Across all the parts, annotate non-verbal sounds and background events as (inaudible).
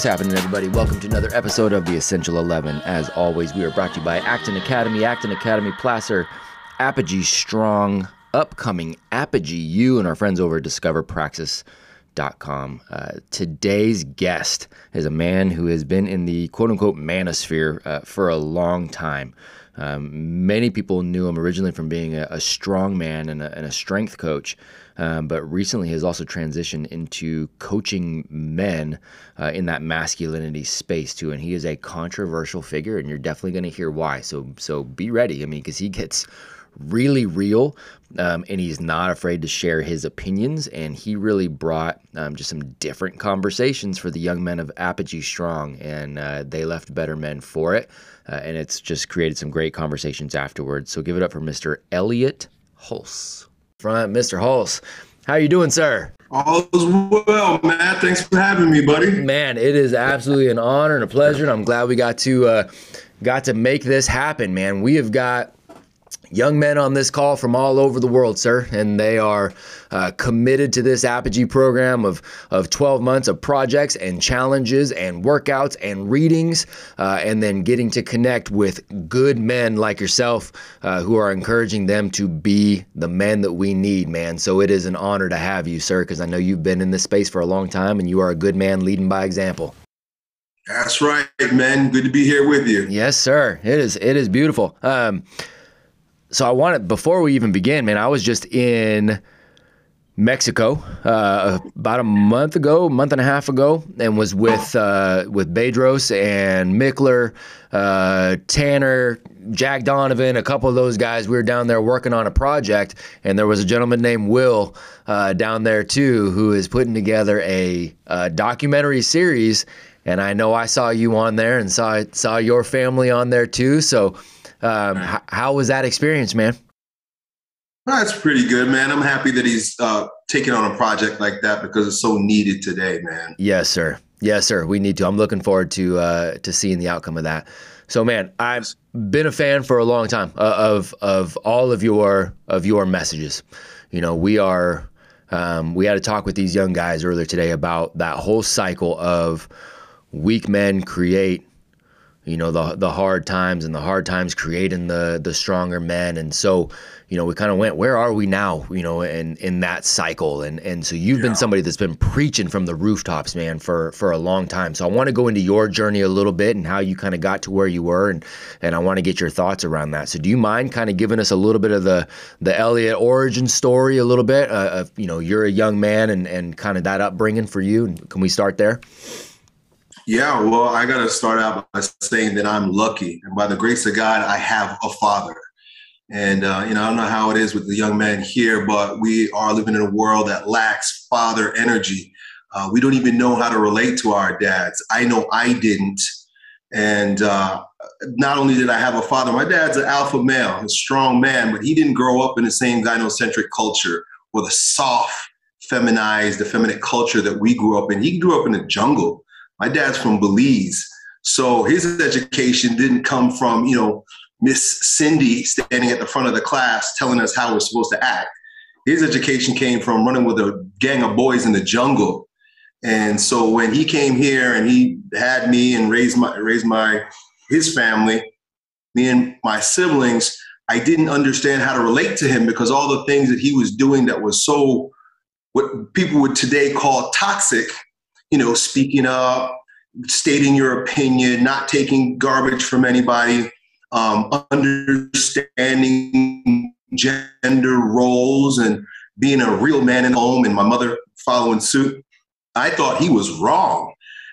What's happening, everybody? Welcome to another episode of The Essential 11. As always, we are brought to you by Acton Academy, Acton Academy, Placer, Apogee Strong, upcoming Apogee U, and our friends over at DiscoverPraxis.com. Uh, today's guest is a man who has been in the quote unquote manosphere uh, for a long time. Um, many people knew him originally from being a, a strong man and a, and a strength coach, um, but recently has also transitioned into coaching men uh, in that masculinity space too. And he is a controversial figure, and you're definitely going to hear why. So so be ready. I mean, because he gets really real um, and he's not afraid to share his opinions and he really brought um, just some different conversations for the young men of apogee strong and uh, they left better men for it uh, and it's just created some great conversations afterwards so give it up for mr elliott hulse front mr hulse how you doing sir all is well, man. Thanks for having me, buddy. Man, it is absolutely an honor and a pleasure, and I'm glad we got to uh, got to make this happen, man. We have got young men on this call from all over the world, sir, and they are uh, committed to this Apogee program of, of 12 months of projects and challenges and workouts and readings, uh, and then getting to connect with good men like yourself uh, who are encouraging them to be the men that we need, man. So it is an honor to have you, sir, because I know you've been in this space for a long time and you are a good man leading by example. That's right, man. Good to be here with you. Yes, sir. It is. It is beautiful. Um, so I wanted before we even begin, man. I was just in Mexico uh, about a month ago, month and a half ago, and was with uh, with Bedros and Mickler, uh, Tanner, Jack Donovan, a couple of those guys. We were down there working on a project, and there was a gentleman named Will uh, down there too, who is putting together a, a documentary series. And I know I saw you on there, and saw saw your family on there too. So um, h- how was that experience, man? That's pretty good, man. I'm happy that he's uh, taking on a project like that because it's so needed today, man. Yes, sir. Yes, sir. We need to. I'm looking forward to uh, to seeing the outcome of that. So, man, I've been a fan for a long time uh, of of all of your of your messages. You know, we are. Um, we had a talk with these young guys earlier today about that whole cycle of weak men create you know the the hard times and the hard times creating the the stronger men. And so you know we kind of went where are we now? You know in in that cycle. And and so you've yeah. been somebody that's been preaching from the rooftops man for for a long time. So I want to go into your journey a little bit and how you kind of got to where you were. And and I want to get your thoughts around that. So do you mind kind of giving us a little bit of the the Elliott origin story a little bit uh, of you know you're a young man and and kind of that upbringing for you? Can we start there yeah, well, I got to start out by saying that I'm lucky. And by the grace of God, I have a father. And, uh, you know, I don't know how it is with the young man here, but we are living in a world that lacks father energy. Uh, we don't even know how to relate to our dads. I know I didn't. And uh, not only did I have a father, my dad's an alpha male, a strong man, but he didn't grow up in the same gynocentric culture or the soft, feminized, effeminate culture that we grew up in. He grew up in the jungle. My dad's from Belize. So his education didn't come from, you know, Miss Cindy standing at the front of the class telling us how we're supposed to act. His education came from running with a gang of boys in the jungle. And so when he came here and he had me and raised my raised my his family, me and my siblings, I didn't understand how to relate to him because all the things that he was doing that was so what people would today call toxic you know, speaking up, stating your opinion, not taking garbage from anybody, um, understanding gender roles and being a real man in the home and my mother following suit. I thought he was wrong.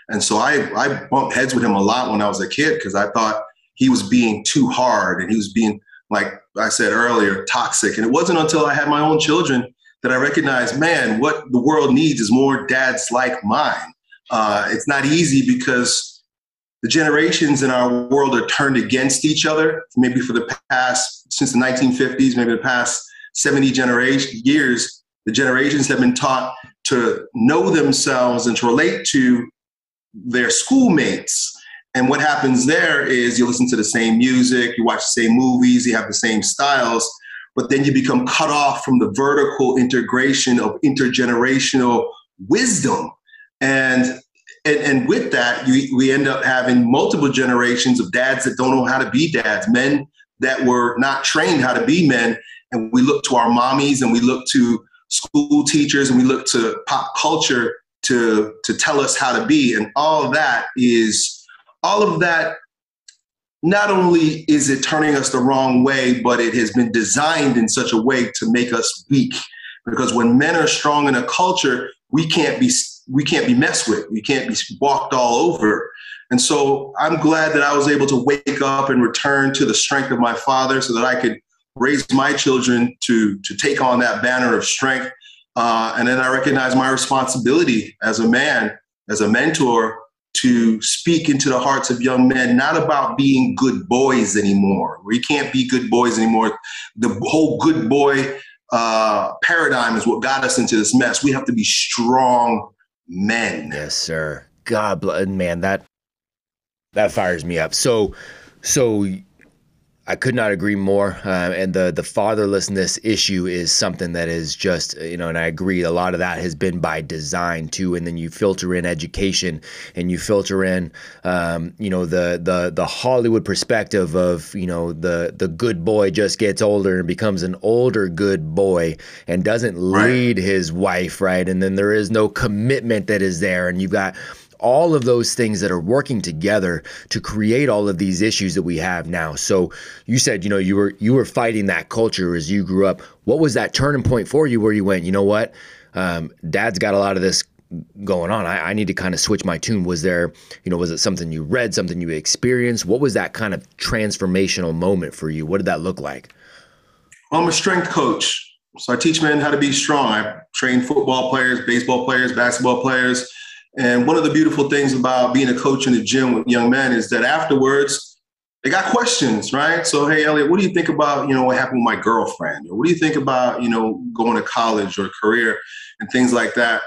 And so I, I bumped heads with him a lot when I was a kid because I thought he was being too hard and he was being, like I said earlier, toxic. And it wasn't until I had my own children that I recognized, man, what the world needs is more dads like mine. Uh, it's not easy because the generations in our world are turned against each other. Maybe for the past, since the 1950s, maybe the past 70 generation years, the generations have been taught to know themselves and to relate to their schoolmates. And what happens there is you listen to the same music, you watch the same movies, you have the same styles, but then you become cut off from the vertical integration of intergenerational wisdom. And and, and with that, you, we end up having multiple generations of dads that don't know how to be dads, men that were not trained how to be men. And we look to our mommies and we look to school teachers and we look to pop culture to, to tell us how to be. And all of that is, all of that, not only is it turning us the wrong way, but it has been designed in such a way to make us weak. Because when men are strong in a culture, we can't be we can't be messed with. We can't be walked all over. And so I'm glad that I was able to wake up and return to the strength of my father so that I could raise my children to, to take on that banner of strength. Uh, and then I recognize my responsibility as a man, as a mentor, to speak into the hearts of young men, not about being good boys anymore. We can't be good boys anymore. The whole good boy uh, paradigm is what got us into this mess. We have to be strong men. Yes, sir. God, bless man, that that fires me up. So, so I could not agree more. Uh, and the the fatherlessness issue is something that is just you know, and I agree. A lot of that has been by design too. And then you filter in education, and you filter in, um, you know, the the the Hollywood perspective of you know the the good boy just gets older and becomes an older good boy and doesn't right. lead his wife right. And then there is no commitment that is there, and you've got all of those things that are working together to create all of these issues that we have now. So you said, you know, you were you were fighting that culture as you grew up. What was that turning point for you where you went, you know what? Um, dad's got a lot of this going on. I, I need to kind of switch my tune. Was there, you know, was it something you read, something you experienced? What was that kind of transformational moment for you? What did that look like? Well, I'm a strength coach. So I teach men how to be strong. I train football players, baseball players, basketball players and one of the beautiful things about being a coach in the gym with young men is that afterwards, they got questions, right? So, hey, Elliott, what do you think about, you know, what happened with my girlfriend? Or what do you think about, you know, going to college or career and things like that?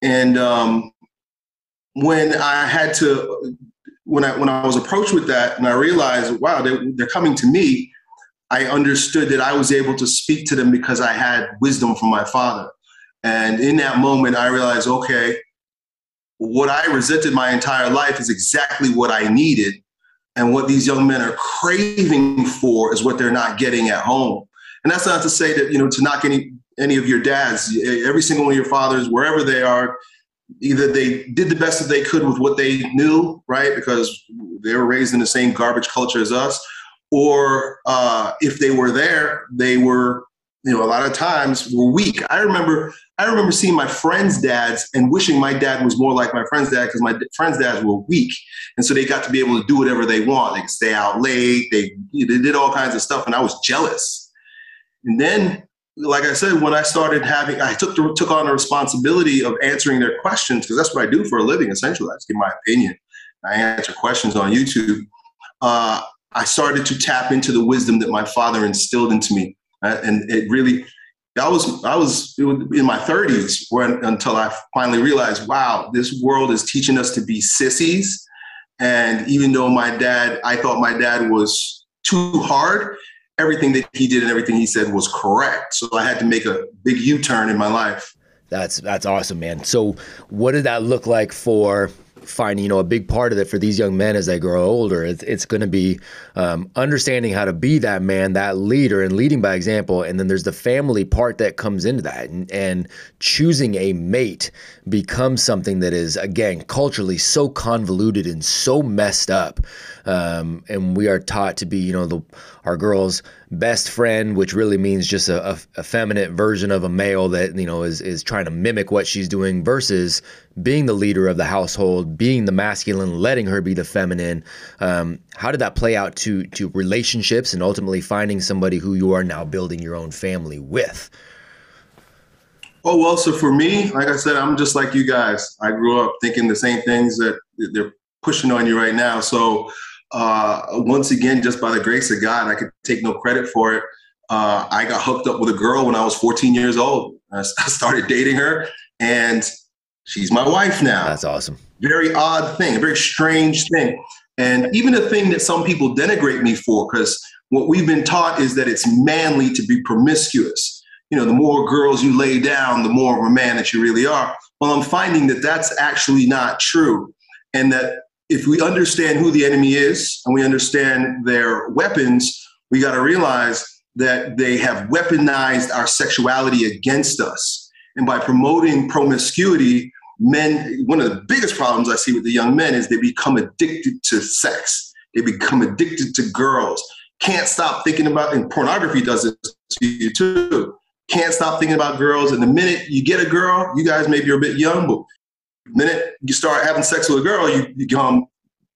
And um, when I had to, when I when I was approached with that, and I realized, wow, they're, they're coming to me, I understood that I was able to speak to them because I had wisdom from my father. And in that moment, I realized, okay, what I resented my entire life is exactly what I needed. And what these young men are craving for is what they're not getting at home. And that's not to say that, you know, to knock any any of your dads, every single one of your fathers, wherever they are, either they did the best that they could with what they knew, right? Because they were raised in the same garbage culture as us. Or uh, if they were there, they were you know, a lot of times were weak. I remember, I remember seeing my friends' dads and wishing my dad was more like my friends' dad because my friends' dads were weak, and so they got to be able to do whatever they want. They could stay out late. They they did all kinds of stuff, and I was jealous. And then, like I said, when I started having, I took the, took on the responsibility of answering their questions because that's what I do for a living. Essentially, I just give my opinion. I answer questions on YouTube. Uh, I started to tap into the wisdom that my father instilled into me and it really, I was I was in my 30s when until I finally realized, wow, this world is teaching us to be sissies. And even though my dad, I thought my dad was too hard, everything that he did and everything he said was correct. So I had to make a big U-turn in my life. That's that's awesome, man. So what did that look like for finding, you know, a big part of it for these young men as they grow older. It's, it's going to be um, understanding how to be that man, that leader, and leading by example. And then there's the family part that comes into that, and, and choosing a mate becomes something that is again culturally so convoluted and so messed up. Um, and we are taught to be, you know, the our girl's best friend, which really means just a, a, effeminate version of a male that you know is is trying to mimic what she's doing, versus being the leader of the household, being the masculine, letting her be the feminine. Um, how did that play out to to relationships and ultimately finding somebody who you are now building your own family with? Oh well, so for me, like I said, I'm just like you guys. I grew up thinking the same things that they're pushing on you right now. So uh, once again, just by the grace of God, I could take no credit for it. Uh, I got hooked up with a girl when I was 14 years old. I (laughs) started dating her, and she's my wife now. That's awesome. Very odd thing, a very strange thing. And even a thing that some people denigrate me for, because what we've been taught is that it's manly to be promiscuous. You know, the more girls you lay down, the more of a man that you really are. Well, I'm finding that that's actually not true. And that if we understand who the enemy is and we understand their weapons, we got to realize that they have weaponized our sexuality against us. And by promoting promiscuity, men, one of the biggest problems I see with the young men is they become addicted to sex. They become addicted to girls. Can't stop thinking about, and pornography does it to you too. Can't stop thinking about girls. And the minute you get a girl, you guys maybe are a bit young, but minute you start having sex with a girl, you become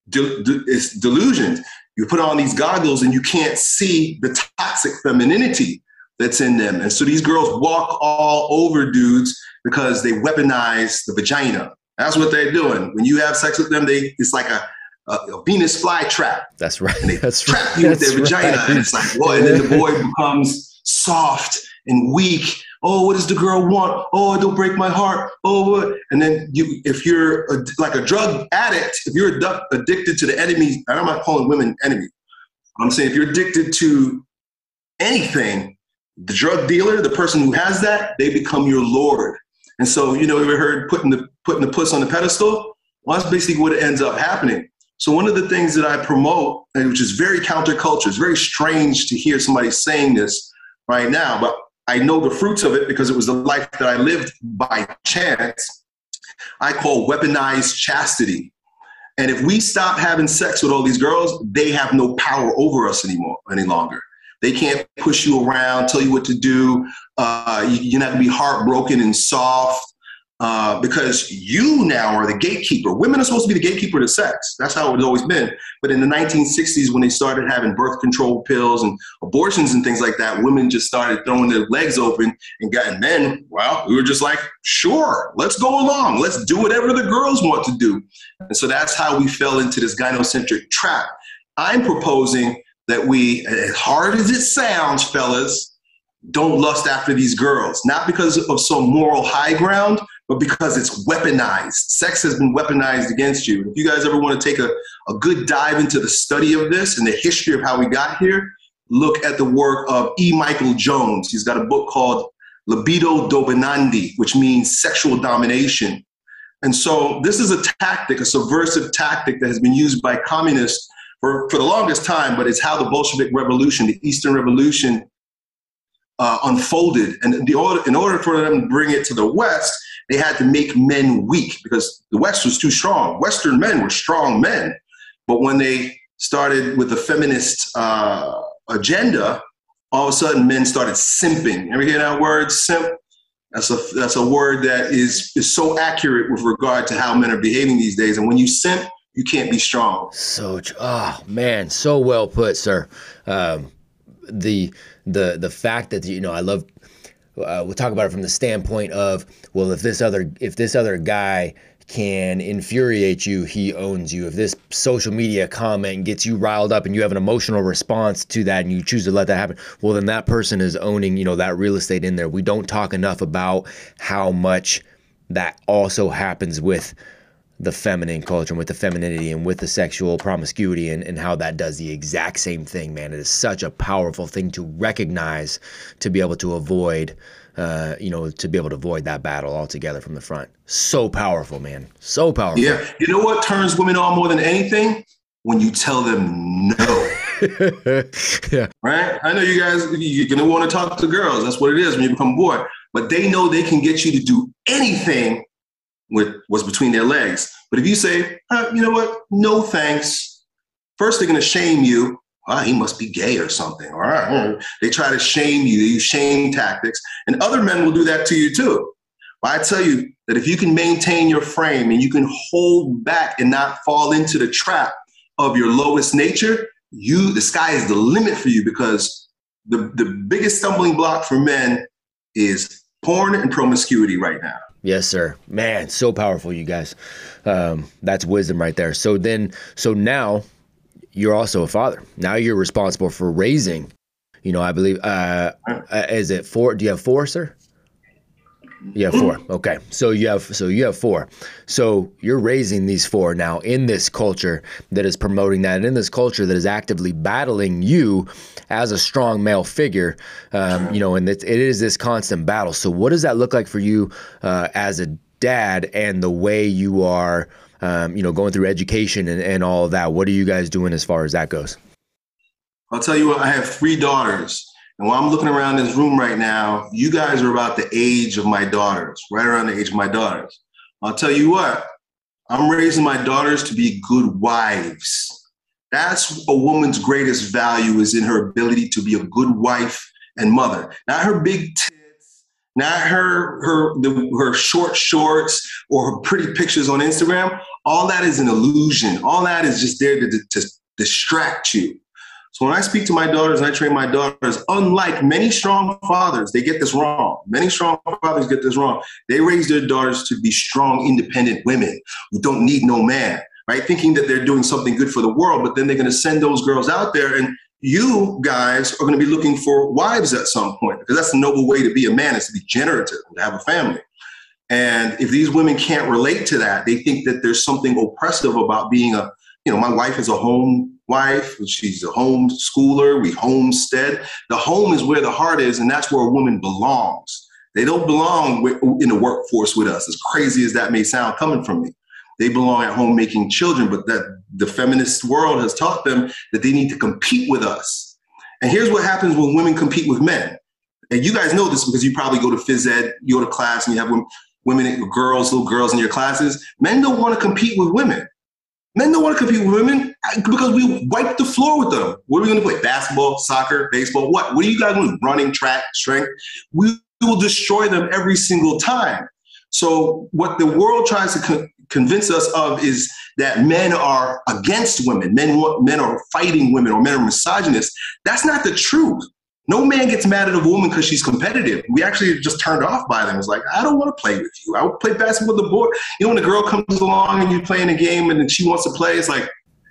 de- de- it's delusioned. You put on these goggles and you can't see the toxic femininity that's in them. And so these girls walk all over dudes because they weaponize the vagina. That's what they're doing. When you have sex with them, they it's like a, a, a Venus flytrap. That's right. And they (laughs) That's trap right. you with That's their vagina. right. And it's like, what? And then the boy becomes soft and weak. Oh, what does the girl want? Oh, don't break my heart. Oh? And then you, if you're a, like a drug addict, if you're addu- addicted to the enemy, I'm not calling women enemy. I'm saying if you're addicted to anything, the drug dealer, the person who has that, they become your lord. And so, you know, ever heard putting the putting the puss on the pedestal? Well, that's basically what ends up happening. So one of the things that I promote, which is very counterculture, it's very strange to hear somebody saying this right now, but I know the fruits of it because it was the life that I lived by chance. I call weaponized chastity. And if we stop having sex with all these girls, they have no power over us anymore any longer. They can't push you around, tell you what to do. Uh, you, you're not gonna be heartbroken and soft uh, because you now are the gatekeeper. Women are supposed to be the gatekeeper to sex. That's how it's always been. But in the 1960s, when they started having birth control pills and abortions and things like that, women just started throwing their legs open and gotten men. Well, we were just like, sure, let's go along. Let's do whatever the girls want to do. And so that's how we fell into this gynocentric trap. I'm proposing that we, as hard as it sounds, fellas, don't lust after these girls, not because of some moral high ground, but because it's weaponized. Sex has been weaponized against you. If you guys ever want to take a, a good dive into the study of this and the history of how we got here, look at the work of E. Michael Jones. He's got a book called Libido Dominandi, which means sexual domination. And so this is a tactic, a subversive tactic that has been used by communists for, for the longest time, but it's how the Bolshevik Revolution, the Eastern Revolution, uh, unfolded. And the order, in order for them to bring it to the West, they had to make men weak because the West was too strong. Western men were strong men. But when they started with the feminist uh, agenda, all of a sudden men started simping. Ever hear that word, simp? That's a, that's a word that is, is so accurate with regard to how men are behaving these days. And when you simp, you can't be strong. So, oh man, so well put, sir. Um, the the the fact that you know I love. Uh, we'll talk about it from the standpoint of well, if this other if this other guy can infuriate you, he owns you. If this social media comment gets you riled up and you have an emotional response to that and you choose to let that happen, well, then that person is owning you know that real estate in there. We don't talk enough about how much that also happens with the feminine culture and with the femininity and with the sexual promiscuity and, and how that does the exact same thing, man. It is such a powerful thing to recognize to be able to avoid, uh, you know, to be able to avoid that battle altogether from the front. So powerful, man. So powerful. Yeah. You know what turns women on more than anything? When you tell them no. (laughs) yeah. Right? I know you guys, you're going to want to talk to girls. That's what it is when you become a boy. But they know they can get you to do anything with what's between their legs. But if you say, you know what, no thanks, first they're going to shame you. Ah, he must be gay or something. All right. They try to shame you. They use shame tactics. And other men will do that to you too. But I tell you that if you can maintain your frame and you can hold back and not fall into the trap of your lowest nature, you the sky is the limit for you because the, the biggest stumbling block for men is porn and promiscuity right now. Yes, sir. Man, so powerful, you guys. Um, that's wisdom right there. So then, so now you're also a father. Now you're responsible for raising. You know, I believe. Uh, uh, is it four? Do you have four, sir? Have four. Okay. So you have so you have four. So you're raising these four now in this culture that is promoting that, and in this culture that is actively battling you as a strong male figure. Um, you know, and it, it is this constant battle. So what does that look like for you uh, as a dad and the way you are, um, you know, going through education and, and all of that. What are you guys doing as far as that goes? I'll tell you what, I have three daughters. And while I'm looking around this room right now, you guys are about the age of my daughters, right around the age of my daughters. I'll tell you what, I'm raising my daughters to be good wives. That's a woman's greatest value is in her ability to be a good wife and mother. Not her big tits, not her her the, her short shorts or her pretty pictures on Instagram. All that is an illusion. All that is just there to, to distract you. So when I speak to my daughters I train my daughters, unlike many strong fathers, they get this wrong. Many strong fathers get this wrong. They raise their daughters to be strong, independent women who don't need no man, right? Thinking that they're doing something good for the world, but then they're going to send those girls out there and you guys are going to be looking for wives at some point because that's the noble way to be a man is to be generative and to have a family. And if these women can't relate to that, they think that there's something oppressive about being a, you know, my wife is a home wife. She's a home schooler. We homestead. The home is where the heart is, and that's where a woman belongs. They don't belong with, in the workforce with us, as crazy as that may sound coming from me. They belong at home making children, but that the feminist world has taught them that they need to compete with us. And here's what happens when women compete with men. And you guys know this because you probably go to phys ed, you go to class, and you have women, women girls, little girls in your classes. Men don't want to compete with women. Men don't want to compete with women uh, because we wipe the floor with them. What are we going to play? Basketball, soccer, baseball? What? What are you guys doing? Running, track, strength? We will destroy them every single time. So what the world tries to co- convince us of is that men are against women. Men want, men are fighting women or men are misogynists. That's not the truth. No man gets mad at a woman because she's competitive. We actually just turned off by them. It's like, I don't want to play with you. I would play basketball with the boy. You know, when a girl comes along and you're playing a game and then she wants to play, it's like,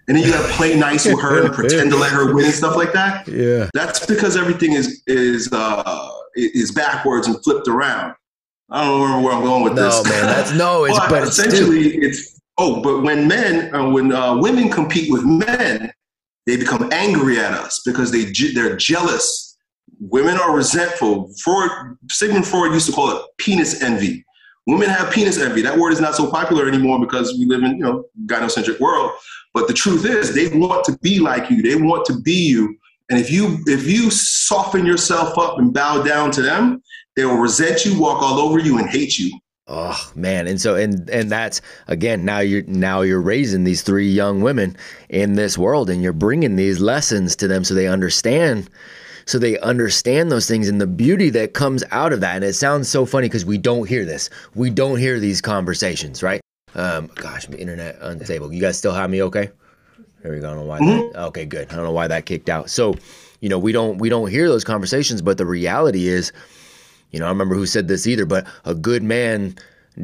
and then you gotta play nice with her and (laughs) pretend to let her win and stuff like that. Yeah. That's because everything is is uh is backwards and flipped around. I don't remember where I'm going with no, this. No, man, that's no. It's (laughs) but, but essentially it's, it's oh, but when men uh, when uh, women compete with men, they become angry at us because they they're jealous Women are resentful. Freud, Sigmund Freud used to call it penis envy. Women have penis envy. That word is not so popular anymore because we live in, you know, gynocentric world. But the truth is, they want to be like you. They want to be you. And if you if you soften yourself up and bow down to them, they will resent you, walk all over you, and hate you. Oh man, and so and and that's again now you're now you're raising these three young women in this world, and you're bringing these lessons to them so they understand so they understand those things and the beauty that comes out of that. And it sounds so funny because we don't hear this. We don't hear these conversations, right? Um, gosh, my internet unstable. You guys still have me okay? There we go. I don't know why. Mm-hmm. That, okay, good. I don't know why that kicked out. So, you know, we don't we don't hear those conversations, but the reality is, you know, I remember who said this either, but a good man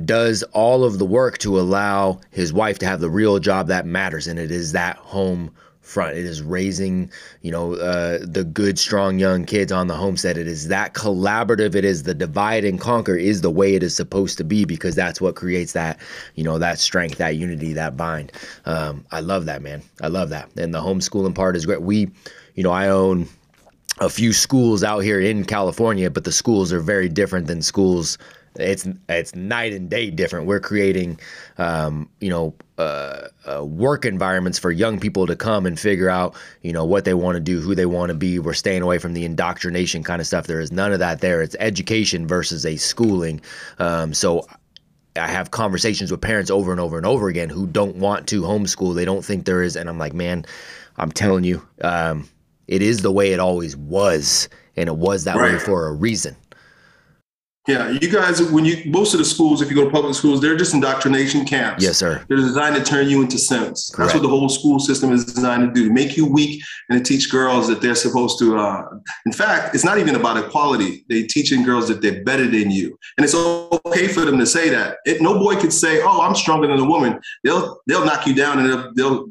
does all of the work to allow his wife to have the real job that matters, and it is that home front. It is raising, you know, uh, the good, strong young kids on the homestead. It is that collaborative. It is the divide and conquer is the way it is supposed to be because that's what creates that, you know, that strength, that unity, that bind. Um, I love that, man. I love that. And the homeschooling part is great. We, you know, I own a few schools out here in California, but the schools are very different than schools it's it's night and day different. We're creating, um, you know, uh, uh, work environments for young people to come and figure out, you know, what they want to do, who they want to be. We're staying away from the indoctrination kind of stuff. There is none of that there. It's education versus a schooling. Um, so I have conversations with parents over and over and over again who don't want to homeschool. They don't think there is, and I'm like, man, I'm telling you, um, it is the way it always was, and it was that right. way for a reason. Yeah, you guys, when you most of the schools, if you go to public schools, they're just indoctrination camps. Yes, sir. They're designed to turn you into simps. Correct. That's what the whole school system is designed to do: make you weak and to teach girls that they're supposed to. Uh, in fact, it's not even about equality. They're teaching girls that they're better than you, and it's okay for them to say that. It, no boy could say, "Oh, I'm stronger than a woman." They'll they'll knock you down and they'll, they'll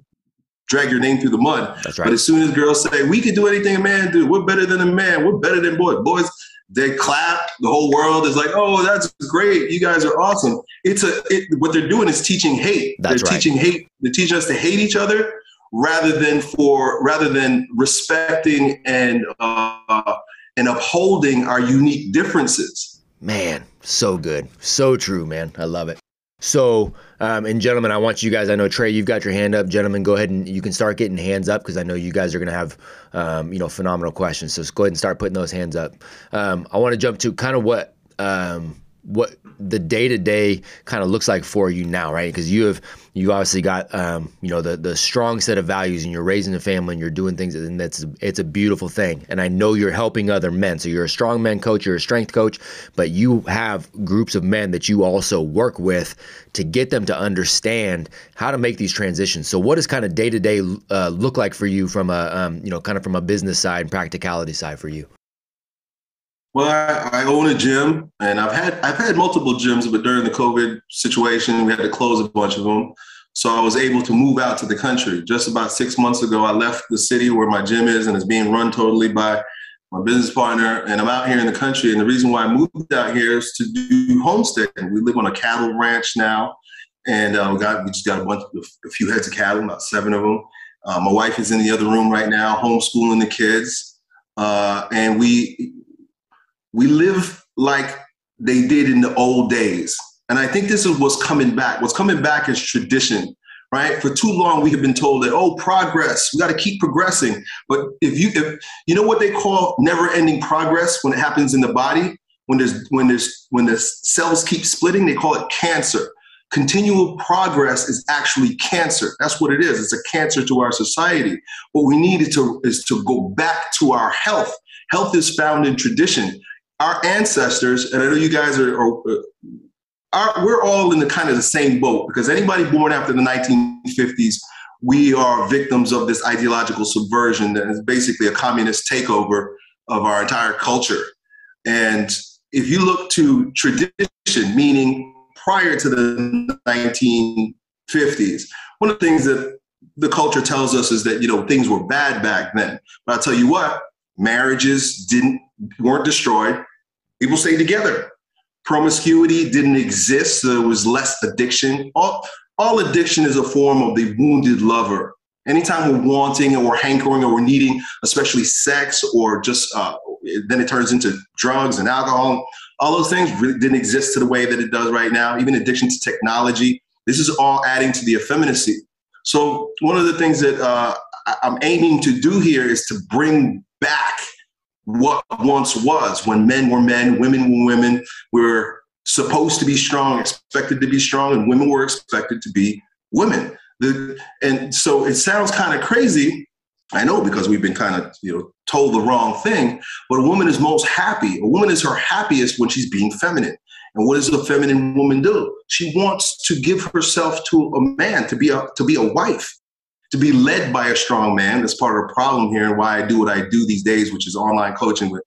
drag your name through the mud. That's right. But as soon as girls say, "We can do anything a man do," we're better than a man. We're better than boys. Boys they clap. The whole world is like, "Oh, that's great! You guys are awesome." It's a it, what they're doing is teaching hate. That's they're right. teaching hate. They're teaching us to hate each other rather than for rather than respecting and uh, and upholding our unique differences. Man, So good. So true, man. I love it. So, um, and gentlemen, I want you guys. I know Trey, you've got your hand up. Gentlemen, go ahead and you can start getting hands up because I know you guys are going to have, um, you know, phenomenal questions. So go ahead and start putting those hands up. Um, I want to jump to kind of what um, what the day to day kind of looks like for you now, right? Because you have you obviously got um, you know the the strong set of values, and you're raising a family, and you're doing things, and that's it's a beautiful thing. And I know you're helping other men. So you're a strong man coach, you're a strength coach, but you have groups of men that you also work with to get them to understand how to make these transitions. So what does kind of day to day look like for you from a um, you know kind of from a business side and practicality side for you? Well, I, I, own a gym, and I've had I've had multiple gyms, but during the COVID situation, we had to close a bunch of them. So I was able to move out to the country. Just about six months ago, I left the city where my gym is, and it's being run totally by my business partner. And I'm out here in the country. And the reason why I moved out here is to do homesteading. We live on a cattle ranch now, and uh, we got we just got a bunch, of, a few heads of cattle, about seven of them. Uh, my wife is in the other room right now, homeschooling the kids, uh, and we we live like they did in the old days. And I think this is what's coming back. What's coming back is tradition, right? For too long, we have been told that, oh, progress, we got to keep progressing. But if you, if you know what they call never ending progress when it happens in the body, when there's, when there's, when the cells keep splitting, they call it cancer. Continual progress is actually cancer. That's what it is. It's a cancer to our society. What we need is to, is to go back to our health. Health is found in tradition our ancestors, and I know you guys are, are, uh, are, we're all in the kind of the same boat because anybody born after the 1950s, we are victims of this ideological subversion that is basically a communist takeover of our entire culture. And if you look to tradition, meaning prior to the 1950s, one of the things that the culture tells us is that you know things were bad back then. But I'll tell you what, marriages didn't weren't destroyed People stayed together. Promiscuity didn't exist, so there was less addiction. All, all addiction is a form of the wounded lover. Anytime we're wanting or we're hankering or we're needing, especially sex or just, uh, then it turns into drugs and alcohol. All those things really didn't exist to the way that it does right now. Even addiction to technology. This is all adding to the effeminacy. So one of the things that uh, I'm aiming to do here is to bring back what once was when men were men, women were women. We were supposed to be strong, expected to be strong, and women were expected to be women. The, and so it sounds kind of crazy. I know because we've been kind of you know told the wrong thing. But a woman is most happy. A woman is her happiest when she's being feminine. And what does a feminine woman do? She wants to give herself to a man, to be a to be a wife to be led by a strong man. That's part of the problem here and why I do what I do these days, which is online coaching with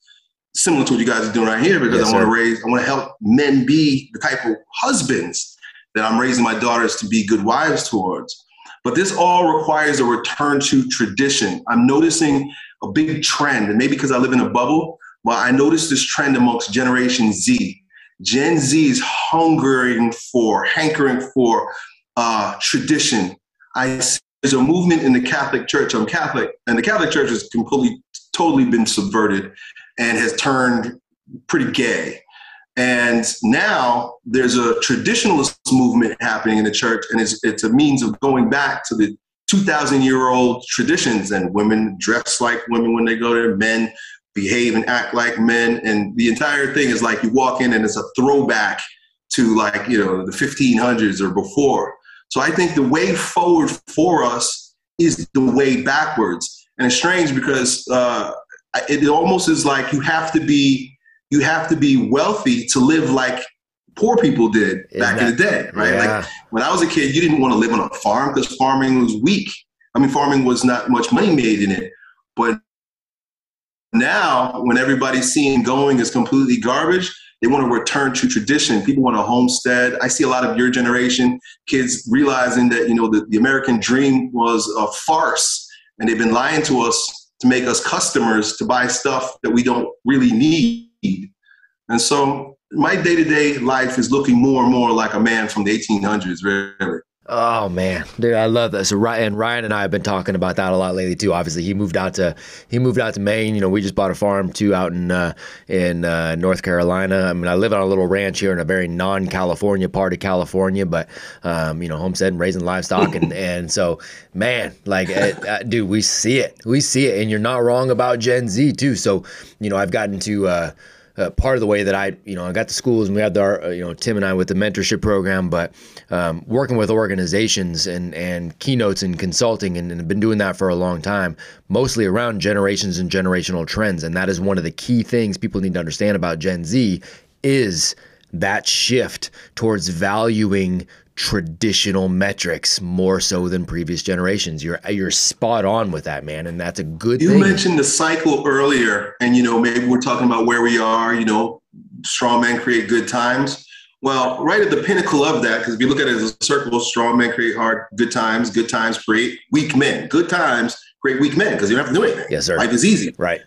similar to what you guys are doing right here, because yes, I want to raise, I want to help men be the type of husbands that I'm raising my daughters to be good wives towards. But this all requires a return to tradition. I'm noticing a big trend, and maybe because I live in a bubble, but I noticed this trend amongst Generation Z. Gen Z is hungering for, hankering for uh, tradition. I there's a movement in the Catholic Church. I'm Catholic, and the Catholic Church has completely, totally been subverted and has turned pretty gay. And now there's a traditionalist movement happening in the church, and it's, it's a means of going back to the 2,000 year old traditions. And women dress like women when they go there, men behave and act like men. And the entire thing is like you walk in and it's a throwback to like, you know, the 1500s or before. So I think the way forward for us is the way backwards. And it's strange because uh, it almost is like you have to be you have to be wealthy to live like poor people did Isn't back that, in the day, right? Yeah. Like when I was a kid, you didn't want to live on a farm because farming was weak. I mean, farming was not much money made in it. But now, when everybody's seeing going is completely garbage, they want to return to tradition. People want to homestead. I see a lot of your generation kids realizing that you know the, the American dream was a farce, and they've been lying to us to make us customers to buy stuff that we don't really need. And so my day to day life is looking more and more like a man from the 1800s, really. Oh man, dude, I love that. So Ryan and Ryan and I have been talking about that a lot lately too. Obviously, he moved out to he moved out to Maine. You know, we just bought a farm too out in uh, in uh, North Carolina. I mean, I live on a little ranch here in a very non-California part of California, but um, you know, homestead and raising livestock, and (laughs) and so man, like, uh, uh, dude, we see it, we see it, and you're not wrong about Gen Z too. So you know, I've gotten to uh, uh, part of the way that I, you know, I got to schools and we had our, uh, you know, Tim and I with the mentorship program, but um, working with organizations and, and keynotes and consulting and, and been doing that for a long time, mostly around generations and generational trends. And that is one of the key things people need to understand about Gen Z is that shift towards valuing traditional metrics more so than previous generations. You're you're spot on with that, man, and that's a good. You thing. mentioned the cycle earlier, and you know maybe we're talking about where we are. You know, strong men create good times. Well, right at the pinnacle of that, because if you look at it as a circle, strong men create hard good times. Good times create weak men. Good times create weak men because you don't have to do anything. Yes, sir. Life is easy. Right.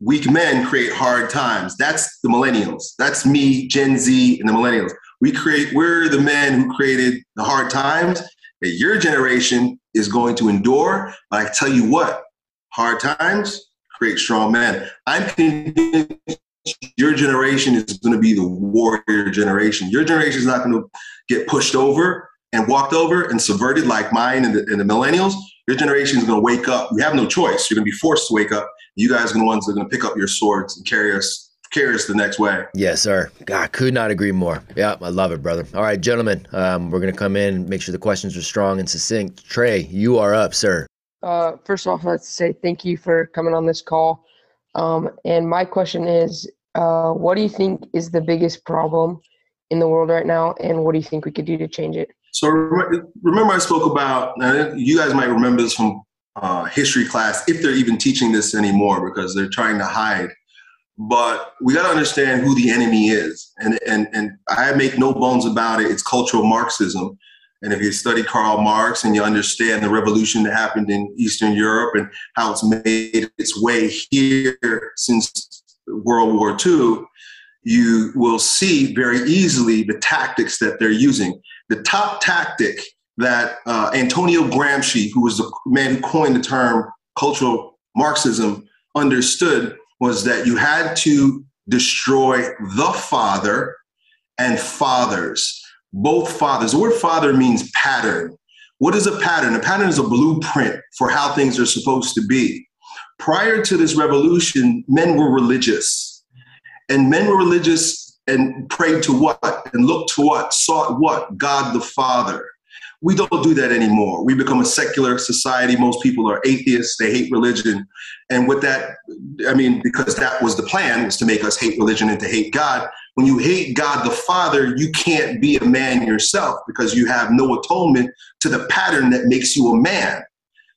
Weak men create hard times. That's the millennials. That's me, Gen Z, and the millennials we create we're the men who created the hard times that your generation is going to endure. But i tell you what hard times create strong men. I'm convinced your generation is going to be the warrior generation. Your generation is not going to get pushed over and walked over and subverted like mine and the, and the millennials. Your generation is going to wake up. We have no choice. You're going to be forced to wake up. You guys are the ones that are going to pick up your swords and carry us carry us the next way. Yes, sir. God, could not agree more. Yeah, I love it, brother. All right, gentlemen, um, we're going to come in make sure the questions are strong and succinct. Trey, you are up, sir. Uh, first off, let's say thank you for coming on this call. Um, and my question is, uh, what do you think is the biggest problem in the world right now, and what do you think we could do to change it? So remember, I spoke about. you guys might remember this from uh, history class, if they're even teaching this anymore, because they're trying to hide but we got to understand who the enemy is. And, and, and I make no bones about it. It's cultural Marxism. And if you study Karl Marx and you understand the revolution that happened in Eastern Europe and how it's made its way here since World War II, you will see very easily the tactics that they're using. The top tactic that uh, Antonio Gramsci, who was the man who coined the term cultural Marxism, understood was that you had to destroy the father and fathers, both fathers. The word father means pattern. What is a pattern? A pattern is a blueprint for how things are supposed to be. Prior to this revolution, men were religious. And men were religious and prayed to what? And looked to what? Sought what? God the Father. We don't do that anymore. We become a secular society. Most people are atheists. They hate religion. And with that, I mean, because that was the plan, was to make us hate religion and to hate God. When you hate God the Father, you can't be a man yourself because you have no atonement to the pattern that makes you a man.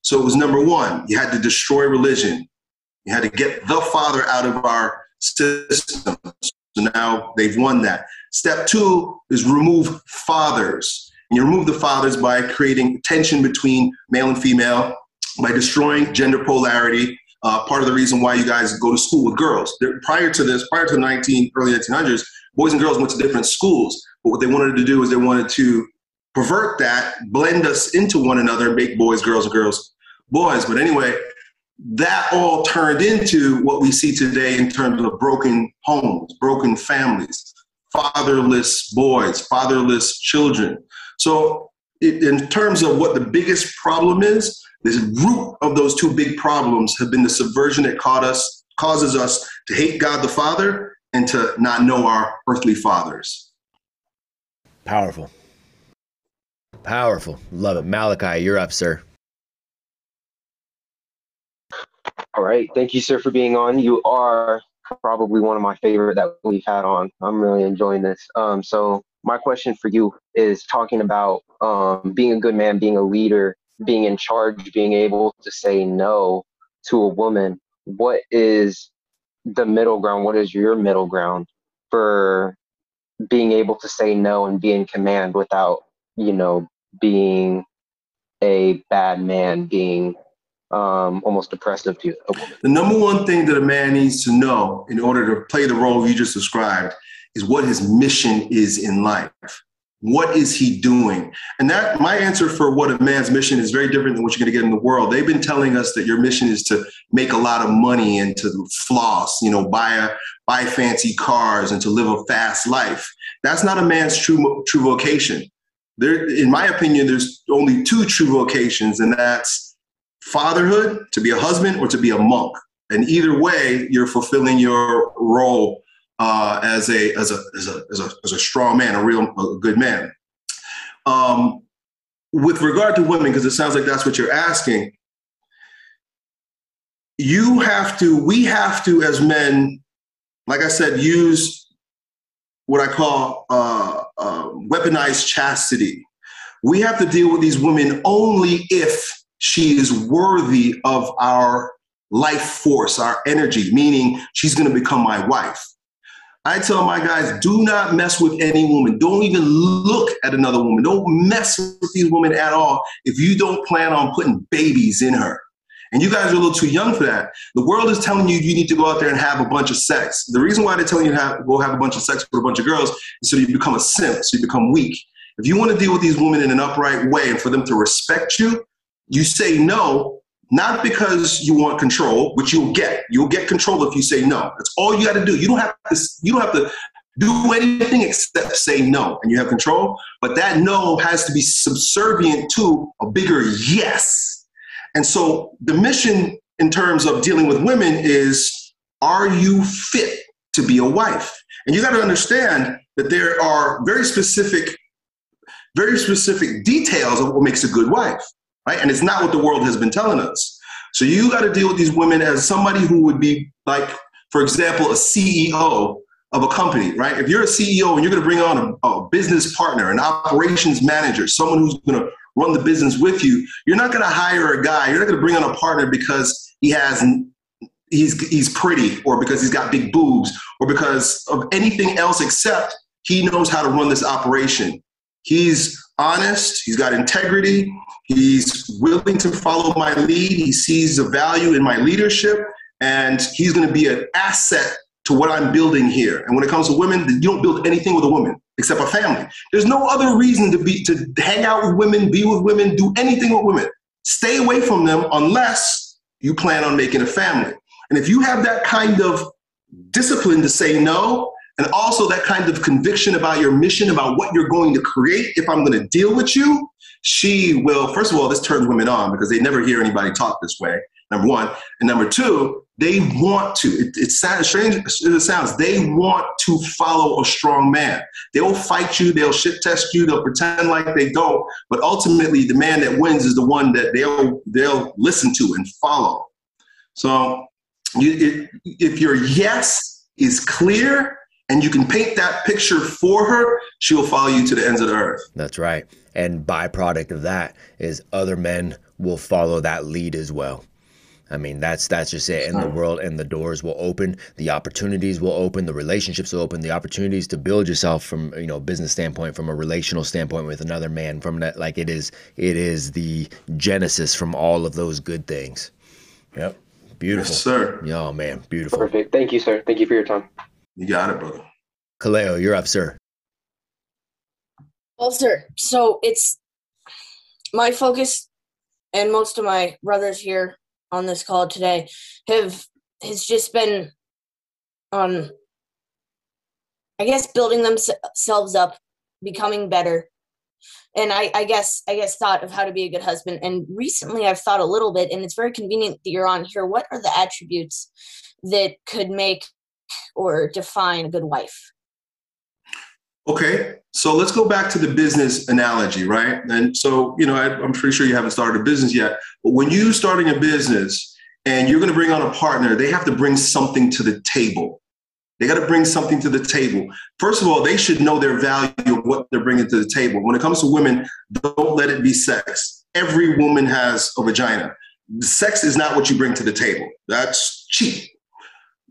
So it was number one, you had to destroy religion. You had to get the Father out of our system. So now they've won that. Step two is remove fathers. And you remove the fathers by creating tension between male and female, by destroying gender polarity. Uh, part of the reason why you guys go to school with girls. Prior to this, prior to the 19, early 1900s, boys and girls went to different schools. But what they wanted to do is they wanted to pervert that, blend us into one another, make boys girls and girls boys. But anyway, that all turned into what we see today in terms of broken homes, broken families, fatherless boys, fatherless children. So, it, in terms of what the biggest problem is, the root of those two big problems have been the subversion that caught us, causes us to hate God the Father and to not know our earthly fathers. Powerful. Powerful. Love it. Malachi, you're up, sir. All right. Thank you, sir, for being on. You are probably one of my favorite that we've had on. I'm really enjoying this. Um, so my question for you is talking about um, being a good man, being a leader, being in charge, being able to say no to a woman. What is the middle ground? What is your middle ground for being able to say no and be in command without, you know, being a bad man, being um, almost oppressive to woman? The number one thing that a man needs to know in order to play the role you just described is what his mission is in life. What is he doing? And that my answer for what a man's mission is very different than what you're going to get in the world. They've been telling us that your mission is to make a lot of money and to floss, you know, buy a buy fancy cars and to live a fast life. That's not a man's true true vocation. There, in my opinion, there's only two true vocations, and that's fatherhood, to be a husband, or to be a monk. And either way, you're fulfilling your role uh, as a as a as a as a as a strong man, a real a good man. Um, with regard to women, because it sounds like that's what you're asking, you have to. We have to, as men, like I said, use what I call uh, uh, weaponized chastity. We have to deal with these women only if she is worthy of our life force, our energy, meaning she's going to become my wife. I tell my guys, do not mess with any woman. Don't even look at another woman. Don't mess with these women at all if you don't plan on putting babies in her. And you guys are a little too young for that. The world is telling you you need to go out there and have a bunch of sex. The reason why they're telling you to have, go have a bunch of sex with a bunch of girls is so you become a simp, so you become weak. If you want to deal with these women in an upright way and for them to respect you, you say no not because you want control, which you'll get. You'll get control if you say no. That's all you got to do. You don't have to. You don't have to do anything except say no, and you have control. But that no has to be subservient to a bigger yes. And so the mission in terms of dealing with women is: Are you fit to be a wife? And you got to understand that there are very specific, very specific details of what makes a good wife right? And it's not what the world has been telling us. So you got to deal with these women as somebody who would be like, for example, a CEO of a company, right? If you're a CEO and you're going to bring on a, a business partner, an operations manager, someone who's going to run the business with you, you're not going to hire a guy. You're not going to bring on a partner because he has he's he's pretty or because he's got big boobs or because of anything else except he knows how to run this operation. He's honest, he's got integrity, he's willing to follow my lead, he sees the value in my leadership, and he's going to be an asset to what I'm building here. And when it comes to women, you don't build anything with a woman except a family. There's no other reason to be to hang out with women, be with women, do anything with women. Stay away from them unless you plan on making a family. And if you have that kind of discipline to say no, and also that kind of conviction about your mission, about what you're going to create. If I'm going to deal with you, she will, first of all, this turns women on because they never hear anybody talk this way, number one. And number two, they want to, it, it sounds strange as it sounds, they want to follow a strong man. They'll fight you, they'll shit test you, they'll pretend like they don't, but ultimately the man that wins is the one that they'll, they'll listen to and follow. So you, if your yes is clear, and you can paint that picture for her, she will follow you to the ends of the earth. That's right. And byproduct of that is other men will follow that lead as well. I mean, that's that's just it. And the world and the doors will open, the opportunities will open, the relationships will open, the opportunities to build yourself from you know business standpoint, from a relational standpoint with another man, from that like it is it is the genesis from all of those good things. Yep. Beautiful. Yes, sir. Oh man, beautiful. Perfect. Thank you, sir. Thank you for your time. You got it, brother. Kaleo, you're up, sir. Well, sir, so it's my focus and most of my brothers here on this call today have has just been on I guess building themselves up, becoming better. And I, I guess I guess thought of how to be a good husband. And recently I've thought a little bit, and it's very convenient that you're on here. What are the attributes that could make or define a good wife? Okay, so let's go back to the business analogy, right? And so, you know, I, am pretty sure you haven't started a business yet, but when you're starting a business and you're going to bring on a partner, they have to bring something to the table. They got to bring something to the table. First of all, they should know their value of what they're bringing to the table. When it comes to women, don't let it be sex. Every woman has a vagina. Sex is not what you bring to the table. That's cheap.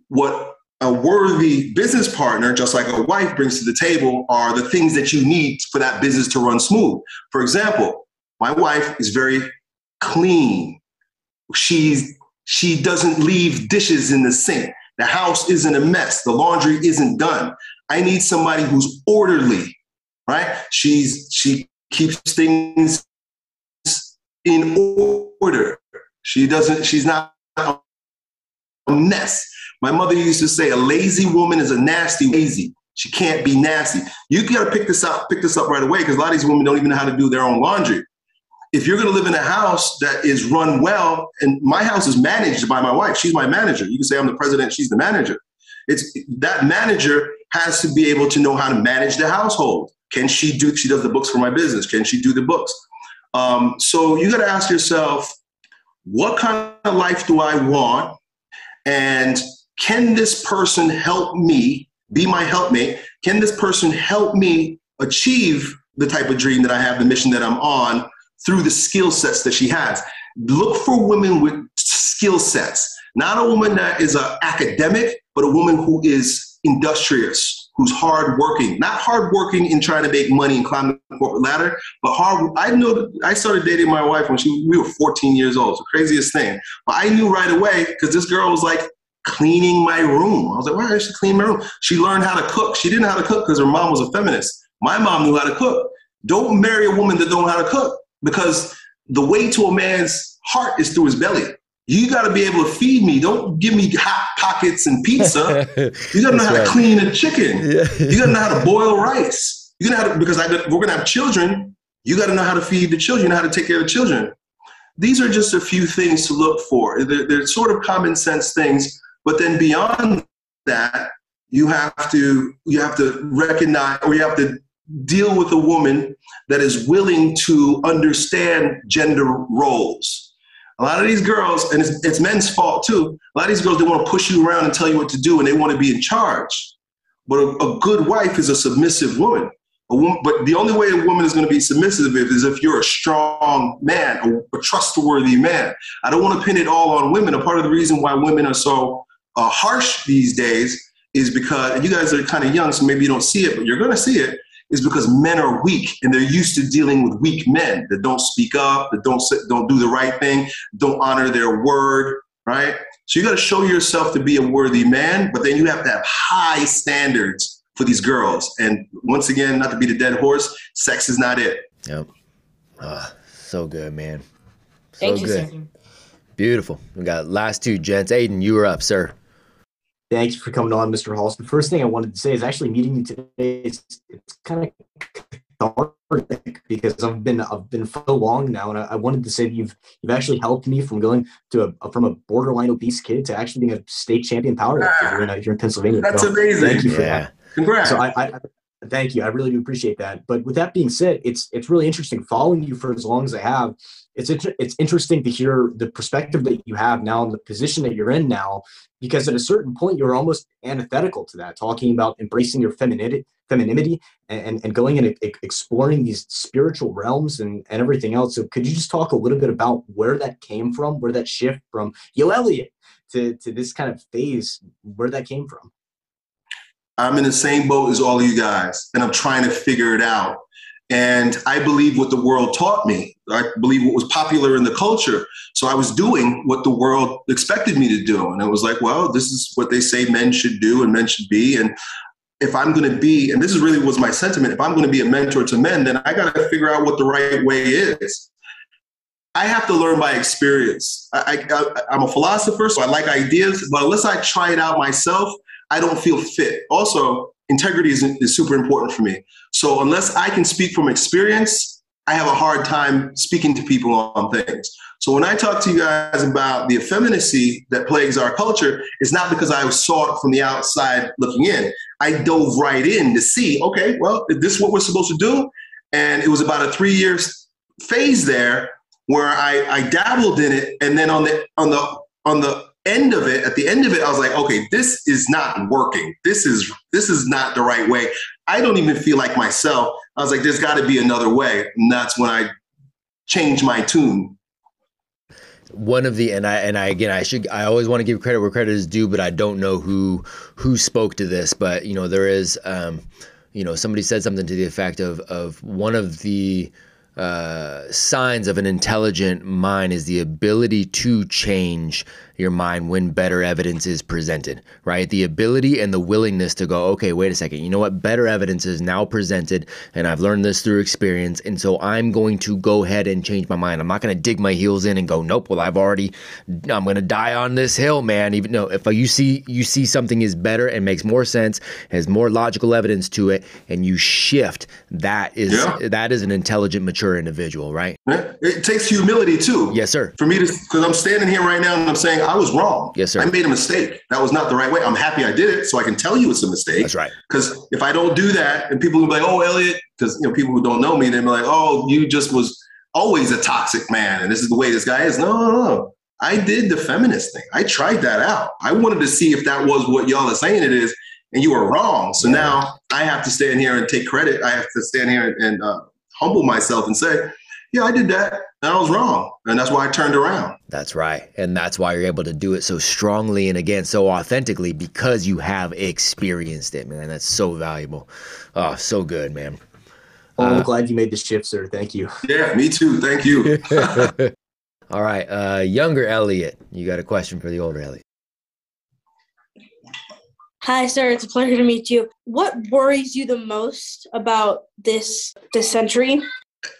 What a worthy business partner, just like a wife brings to the table, are the things that you need for that business to run smooth. For example, my wife is very clean. She's she doesn't leave dishes in the sink. The house isn't a mess. The laundry isn't done. I need somebody who's orderly, right? She's she keeps things in order. She doesn't. She's not a mess. My mother used to say, "A lazy woman is a nasty lazy." She can't be nasty. You got to pick this up, pick this up right away, because a lot of these women don't even know how to do their own laundry. If you're going to live in a house that is run well, and my house is managed by my wife, she's my manager. You can say I'm the president, she's the manager. It's that manager has to be able to know how to manage the household. Can she do? She does the books for my business. Can she do the books? Um, so you got to ask yourself, what kind of life do I want? And can this person help me be my helpmate? Can this person help me achieve the type of dream that I have, the mission that I'm on through the skill sets that she has? Look for women with skill sets, not a woman that is an academic, but a woman who is industrious, who's hardworking, not hardworking in trying to make money and climb the corporate ladder, but hard. I know I started dating my wife when she we were 14 years old. It's the craziest thing. But I knew right away because this girl was like cleaning my room. I was like, why does she clean my room? She learned how to cook. She didn't know how to cook because her mom was a feminist. My mom knew how to cook. Don't marry a woman that don't know how to cook because the way to a man's heart is through his belly. You got to be able to feed me. Don't give me hot pockets and pizza. (laughs) You got to know how right. to clean a chicken. (laughs) Yeah. you got to know how to boil rice. You got to because I got, we're going to have children. You got to know how to feed the children. You know how to take care of the children. These are just a few things to look for. They're, they're sort of common sense things, but then beyond that, you have to you have to recognize or you have to deal with a woman that is willing to understand gender roles a lot of these girls, and it's, it's men's fault too, a lot of these girls, they want to push you around and tell you what to do and they want to be in charge. But a, a good wife is a submissive woman. A woman. But the only way a woman is going to be submissive is if you're a strong man, a, a trustworthy man. I don't want to pin it all on women. A part of the reason why women are so uh, harsh these days is because you guys are kind of young, so maybe you don't see it, but you're going to see it is because men are weak and they're used to dealing with weak men that don't speak up, that don't don't do the right thing, don't honor their word, right? So you got to show yourself to be a worthy man, but then you have to have high standards for these girls. And once again, not to be the dead horse, sex is not it. Yep. Oh, so good, man. So Thank good. you, sir. Beautiful. We got last two gents. Aiden, you were up, sir. Thanks for coming on, Mr. Hulse. The first thing I wanted to say is actually meeting you today. It's, it's kind of cathartic because I've been I've been so long now, and I, I, wanted to say that you've you've actually helped me from going to a from a borderline obese kid to actually being a state champion powerlifter ah, here, in, here in Pennsylvania. That's so amazing. Thank you for yeah. that. Congrats. So I, I Thank you. I really do appreciate that. But with that being said, it's it's really interesting following you for as long as I have. It's it's interesting to hear the perspective that you have now and the position that you're in now, because at a certain point you're almost antithetical to that, talking about embracing your femininity, femininity, and and going and exploring these spiritual realms and and everything else. So could you just talk a little bit about where that came from, where that shift from Yo Elliott to to this kind of phase, where that came from? I'm in the same boat as all of you guys, and I'm trying to figure it out. And I believe what the world taught me. I believe what was popular in the culture. So I was doing what the world expected me to do. And it was like, well, this is what they say men should do and men should be. And if I'm going to be, and this is really was my sentiment, if I'm going to be a mentor to men, then I got to figure out what the right way is. I have to learn by experience. I, I'm a philosopher, so I like ideas, but unless I try it out myself, I don't feel fit. Also, integrity is, is super important for me. So unless I can speak from experience, I have a hard time speaking to people on things. So when I talk to you guys about the effeminacy that plagues our culture, it's not because I saw it from the outside looking in. I dove right in to see, okay, well, is this what we're supposed to do? And it was about a three years phase there where I, I dabbled in it, and then on the on the on the end of it, at the end of it, I was like, okay, this is not working. This is this is not the right way. I don't even feel like myself. I was like, there's got to be another way, and that's when I changed my tune. One of the and I and I again I should I always want to give credit where credit is due, but I don't know who who spoke to this, but you know there is um, you know somebody said something to the effect of of one of the uh, signs of an intelligent mind is the ability to change your mind when better evidence is presented, right? The ability and the willingness to go, okay, wait a second, you know what? Better evidence is now presented, and I've learned this through experience. And so I'm going to go ahead and change my mind. I'm not going to dig my heels in and go, nope, well, I've already, I'm going to die on this hill, man. Even though if you see, you see something is better and makes more sense, has more logical evidence to it, and you shift, that is, yeah. that is an intelligent, mature individual, right? It takes humility too. Yes, sir. For me to, because I'm standing here right now and I'm saying I was wrong. Yes, sir. I made a mistake. That was not the right way. I'm happy I did it, so I can tell you it's a mistake. That's right. Because if I don't do that, and people will be like, "Oh, Elliott," because you know people who don't know me, they're like, "Oh, you just was always a toxic man, and this is the way this guy is." No, no, no. I did the feminist thing. I tried that out. I wanted to see if that was what y'all are saying it is, and you were wrong. So now I have to stand here and take credit. I have to stand here and uh, humble myself and say, yeah, I did that. And I was wrong. And that's why I turned around. That's right. And that's why you're able to do it so strongly and again, so authentically because you have experienced it, man. That's so valuable. Oh, so good, man. Oh, I'm uh, glad you made the shift, sir. Thank you. (laughs) Yeah, me too. Thank you. (laughs) All right. Uh, younger Elliot, you got a question for the older Elliot. Hi, sir. It's a pleasure to meet you. What worries you the most about this this century?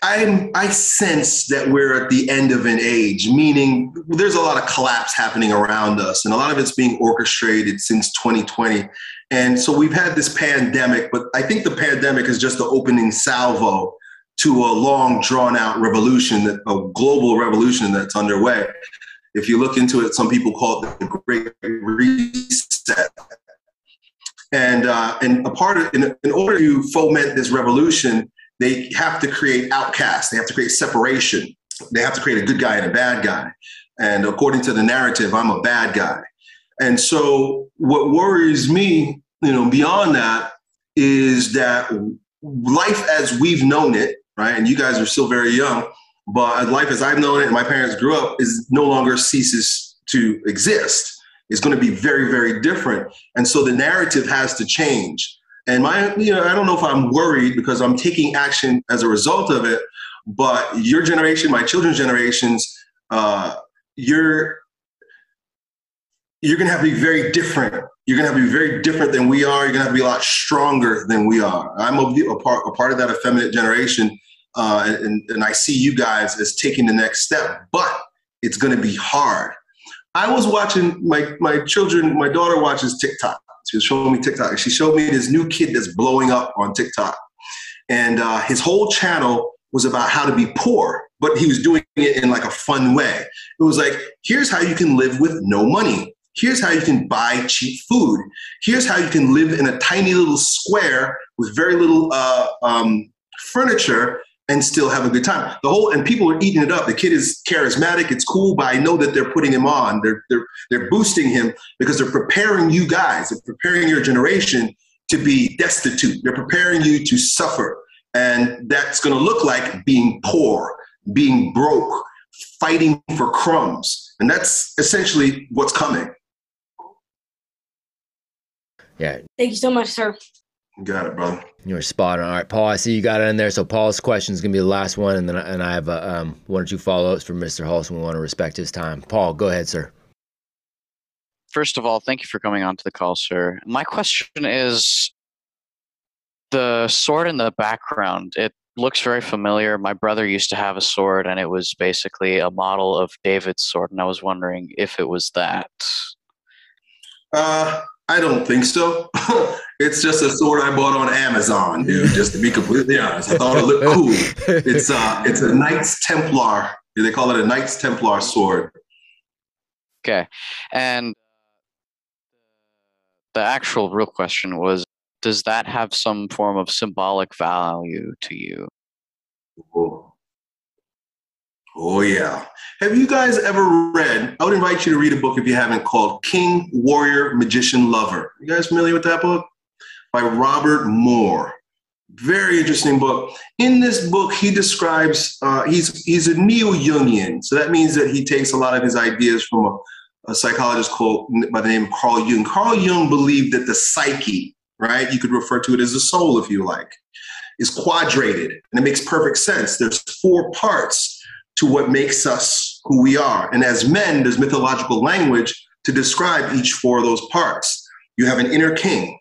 I I sense that we're at the end of an age, meaning there's a lot of collapse happening around us, and a lot of it's being orchestrated since 2020. And so we've had this pandemic, but I think the pandemic is just the opening salvo to a long, drawn out revolution, a global revolution that's underway. If you look into it, some people call it the Great Reset. And uh, and a part of in, in order to foment this revolution, they have to create outcasts. They have to create separation. They have to create a good guy and a bad guy. And according to the narrative, I'm a bad guy. And so what worries me, you know, beyond that is that life as we've known it, right? And you guys are still very young, but life as I've known it and my parents grew up is no longer ceases to exist. It's going to be very, very different. And so the narrative has to change. And my, you know, I don't know if I'm worried because I'm taking action as a result of it. But your generation, my children's generations, uh, you're you're to have to be very different. You're to have to be very different than we are. You're to have to be a lot stronger than we are. I'm a, a part a part of that effeminate generation, uh, and, and I see you guys as taking the next step. But it's to be hard. I was watching my my children. My daughter watches TikTok, she was showing me TikTok. She showed me this new kid that's blowing up on TikTok. And uh, his whole channel was about how to be poor, but he was doing it in like a fun way. It was like, here's how you can live with no money. Here's how you can buy cheap food. Here's how you can live in a tiny little square with very little uh, um, furniture and still have a good time. The whole and people are eating it up. The kid is charismatic. It's cool, but I know that they're putting him on. They're they're they're boosting him because they're preparing you guys. They're preparing your generation to be destitute. They're preparing you to suffer, and that's going to look like being poor, being broke, fighting for crumbs, and that's essentially what's coming. Yeah. Thank you so much, sir. Got it, brother. You're spot on. All right, Paul, I see you got it in there. So Paul's question is going to be the last one, and then and I have uh, um, one or two follow-ups from Mr. Hulse. We want to respect his time. Paul, go ahead, sir. First of all, thank you for coming on to the call, sir. My question is the sword in the background. It looks very familiar. My brother used to have a sword, and it was basically a model of David's sword, and I was wondering if it was that. Uh, I don't think so. (laughs) it's just a sword I bought on Amazon, dude. Just to be completely honest, I thought it looked cool. (laughs) It's uh, it's a Knights Templar. They call it a Knights Templar sword. Okay, and the actual real question was: Does that have some form of symbolic value to you? Cool. Oh, yeah. Have you guys ever read? I would invite you to read a book if you haven't called King, Warrior, Magician, Lover. You guys familiar with that book? By Robert Moore. Very interesting book. In this book, he describes uh, he's he's a neo Jungian, so that means that he takes a lot of his ideas from a, a psychologist called by the name of Carl Jung. Carl Jung believed that the psyche, right, you could refer to it as a soul if you like, is quadrated, and it makes perfect sense. There's four parts to what makes us who we are. And as men, there's mythological language to describe each four of those parts. You have an inner king,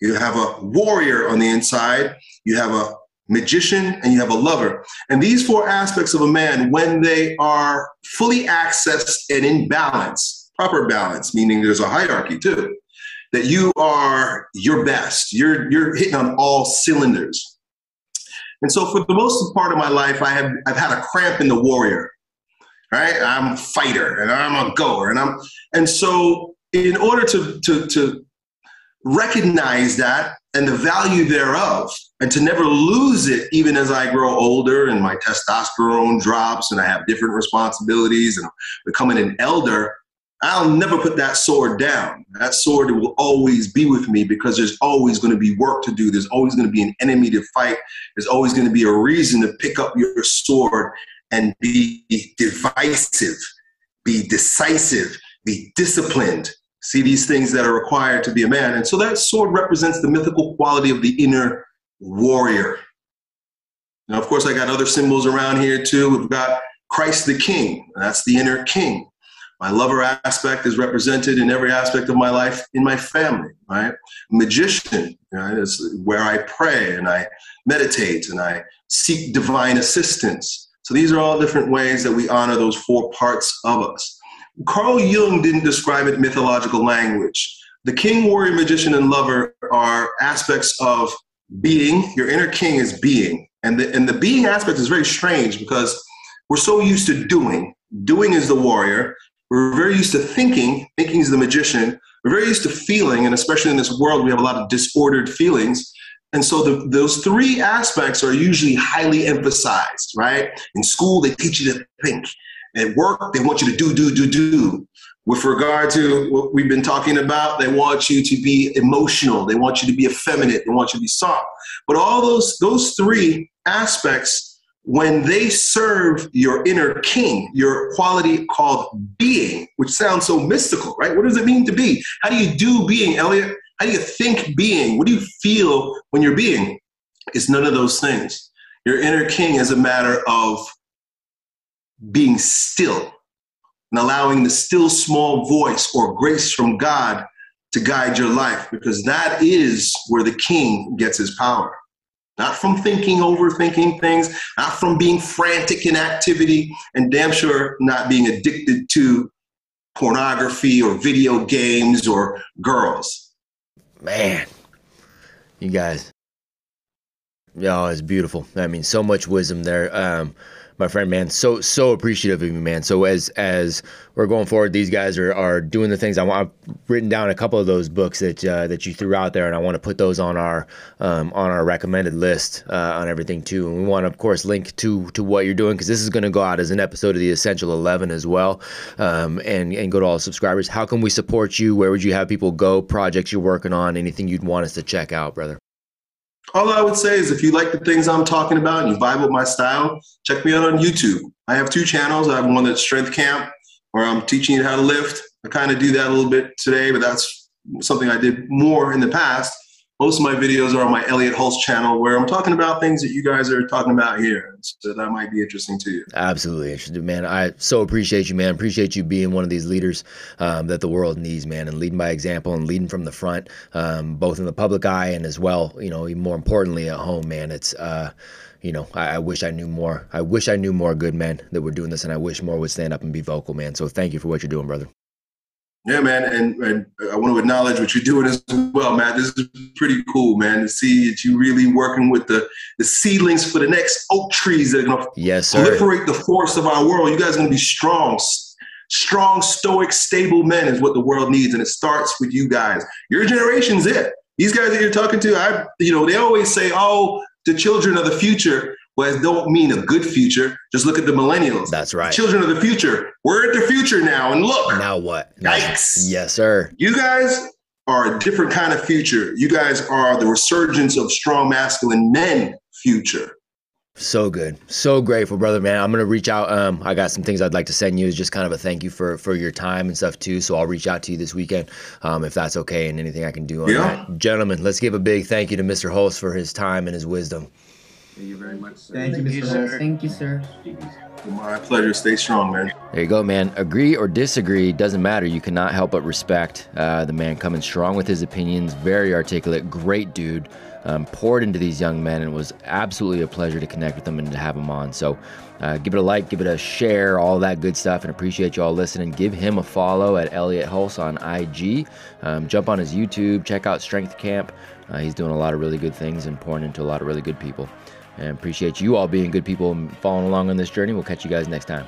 you have a warrior on the inside, you have a magician, and you have a lover. And these four aspects of a man, when they are fully accessed and in balance, proper balance, meaning there's a hierarchy too, that you are your best. You're you're hitting on all cylinders. And so for the most part of my life, I have I've had a cramp in the warrior. Right? I'm a fighter and I'm a goer. And I'm and so in order to to to recognize that and the value thereof and to never lose it even as I grow older and my testosterone drops and I have different responsibilities and becoming an elder, I'll never put that sword down. That sword will always be with me because there's always going to be work to do. There's always going to be an enemy to fight. There's always going to be a reason to pick up your sword and be divisive, be decisive, be disciplined. See these things that are required to be a man. And so that sword represents the mythical quality of the inner warrior. Now, of course, I got other symbols around here too. We've got Christ the King. That's the inner king. My lover aspect is represented in every aspect of my life in my family, right? Magician, right, is where I pray and I meditate and I seek divine assistance. So these are all different ways that we honor those four parts of us. Carl Jung didn't describe it in mythological language. The king, warrior, magician, and lover are aspects of being. Your inner king is being. And the, and the being aspect is very strange because we're so used to doing. Doing is the warrior, we're very used to thinking, thinking is the magician. We're very used to feeling, and especially in this world, we have a lot of disordered feelings. And so the, those three aspects are usually highly emphasized, right? In school, they teach you to think. At work, they want you to do, do, do, do. With regard to what we've been talking about, they want you to be emotional. They want you to be effeminate. They want you to be soft. But all those, those three aspects when they serve your inner king, your quality called being, which sounds so mystical, right? What does it mean to be? How do you do being, Elliott? How do you think being? What do you feel when you're being? It's none of those things. Your inner king is a matter of being still and allowing the still small voice or grace from God to guide your life, because that is where the king gets his power not from thinking, overthinking things, not from being frantic in activity, and damn sure not being addicted to pornography or video games or girls. Man, you guys. Oh, it's beautiful. I mean, so much wisdom there. Um, my friend, man. So so appreciative of you, man. So as as we're going forward, these guys are, are doing the things I want. I've written down a couple of those books that uh, that you threw out there, and I want to put those on our um, on our recommended list uh, on everything too. And we want to, of course, link to to what you're doing because this is going to go out as an episode of the Essential Eleven as well, um, and and go to all the subscribers. How can we support you? Where would you have people go? Projects you're working on? Anything you'd want us to check out, brother? All I would say is if you like the things I'm talking about and you vibe with my style, check me out on YouTube. I have two channels. I have one that's Strength Camp, where I'm teaching you how to lift. I kind of do that a little bit today, but that's something I did more in the past most of my videos are on my Elliott Hulse channel where I'm talking about things that you guys are talking about here. So that might be interesting to you. Absolutely interesting, man. I so appreciate you, man. Appreciate you being one of these leaders um, that the world needs, man, and leading by example and leading from the front, um, both in the public eye and as well, you know, even more importantly at home, man. It's, uh, you know, I, I, wish I knew more. I wish I knew more good men that were doing this, and I wish more would stand up and be vocal, man. So thank you for what you're doing, brother. Yeah, man, and, and I want to acknowledge what you're doing as well, man. This is pretty cool, man, to see that you really working with the, the seedlings for the next oak trees that are going to yes, proliferate the forest of our world. You guys are going to be strong, strong, stoic, stable men is what the world needs, and it starts with you guys. Your generation's it. These guys that you're talking to, I, you know, they always say, "Oh, the children of the future." Well, don't mean a good future. Just look at the millennials. That's right. Children of the future. We're at the future now, and look. Now what? Yikes. Yes, sir. You guys are a different kind of future. You guys are the resurgence of strong masculine men future. So good. So grateful, brother, man. I'm going to reach out. Um, I got some things I'd like to send you as just kind of a thank you for, for your time and stuff too. So I'll reach out to you this weekend, um, if that's okay and anything I can do on yeah. that. Gentlemen, let's give a big thank you to Mr. Hulse for his time and his wisdom. Thank you very much. Sir. Thank, Thank you, Mr. Sir. Thank you, sir. My pleasure. Stay strong, man. There you go, man. Agree or disagree doesn't matter. You cannot help but respect uh, the man coming strong with his opinions. Very articulate, great dude. Um, poured into these young men, and it was absolutely a pleasure to connect with them and to have him on. So, uh, give it a like, give it a share, all that good stuff, and appreciate you all listening. Give him a follow at Elliott Hulse on IG. Um, jump on his YouTube, check out Strength Camp. Uh, he's doing a lot of really good things and pouring into a lot of really good people. And appreciate you all being good people and following along on this journey. We'll catch you guys next time.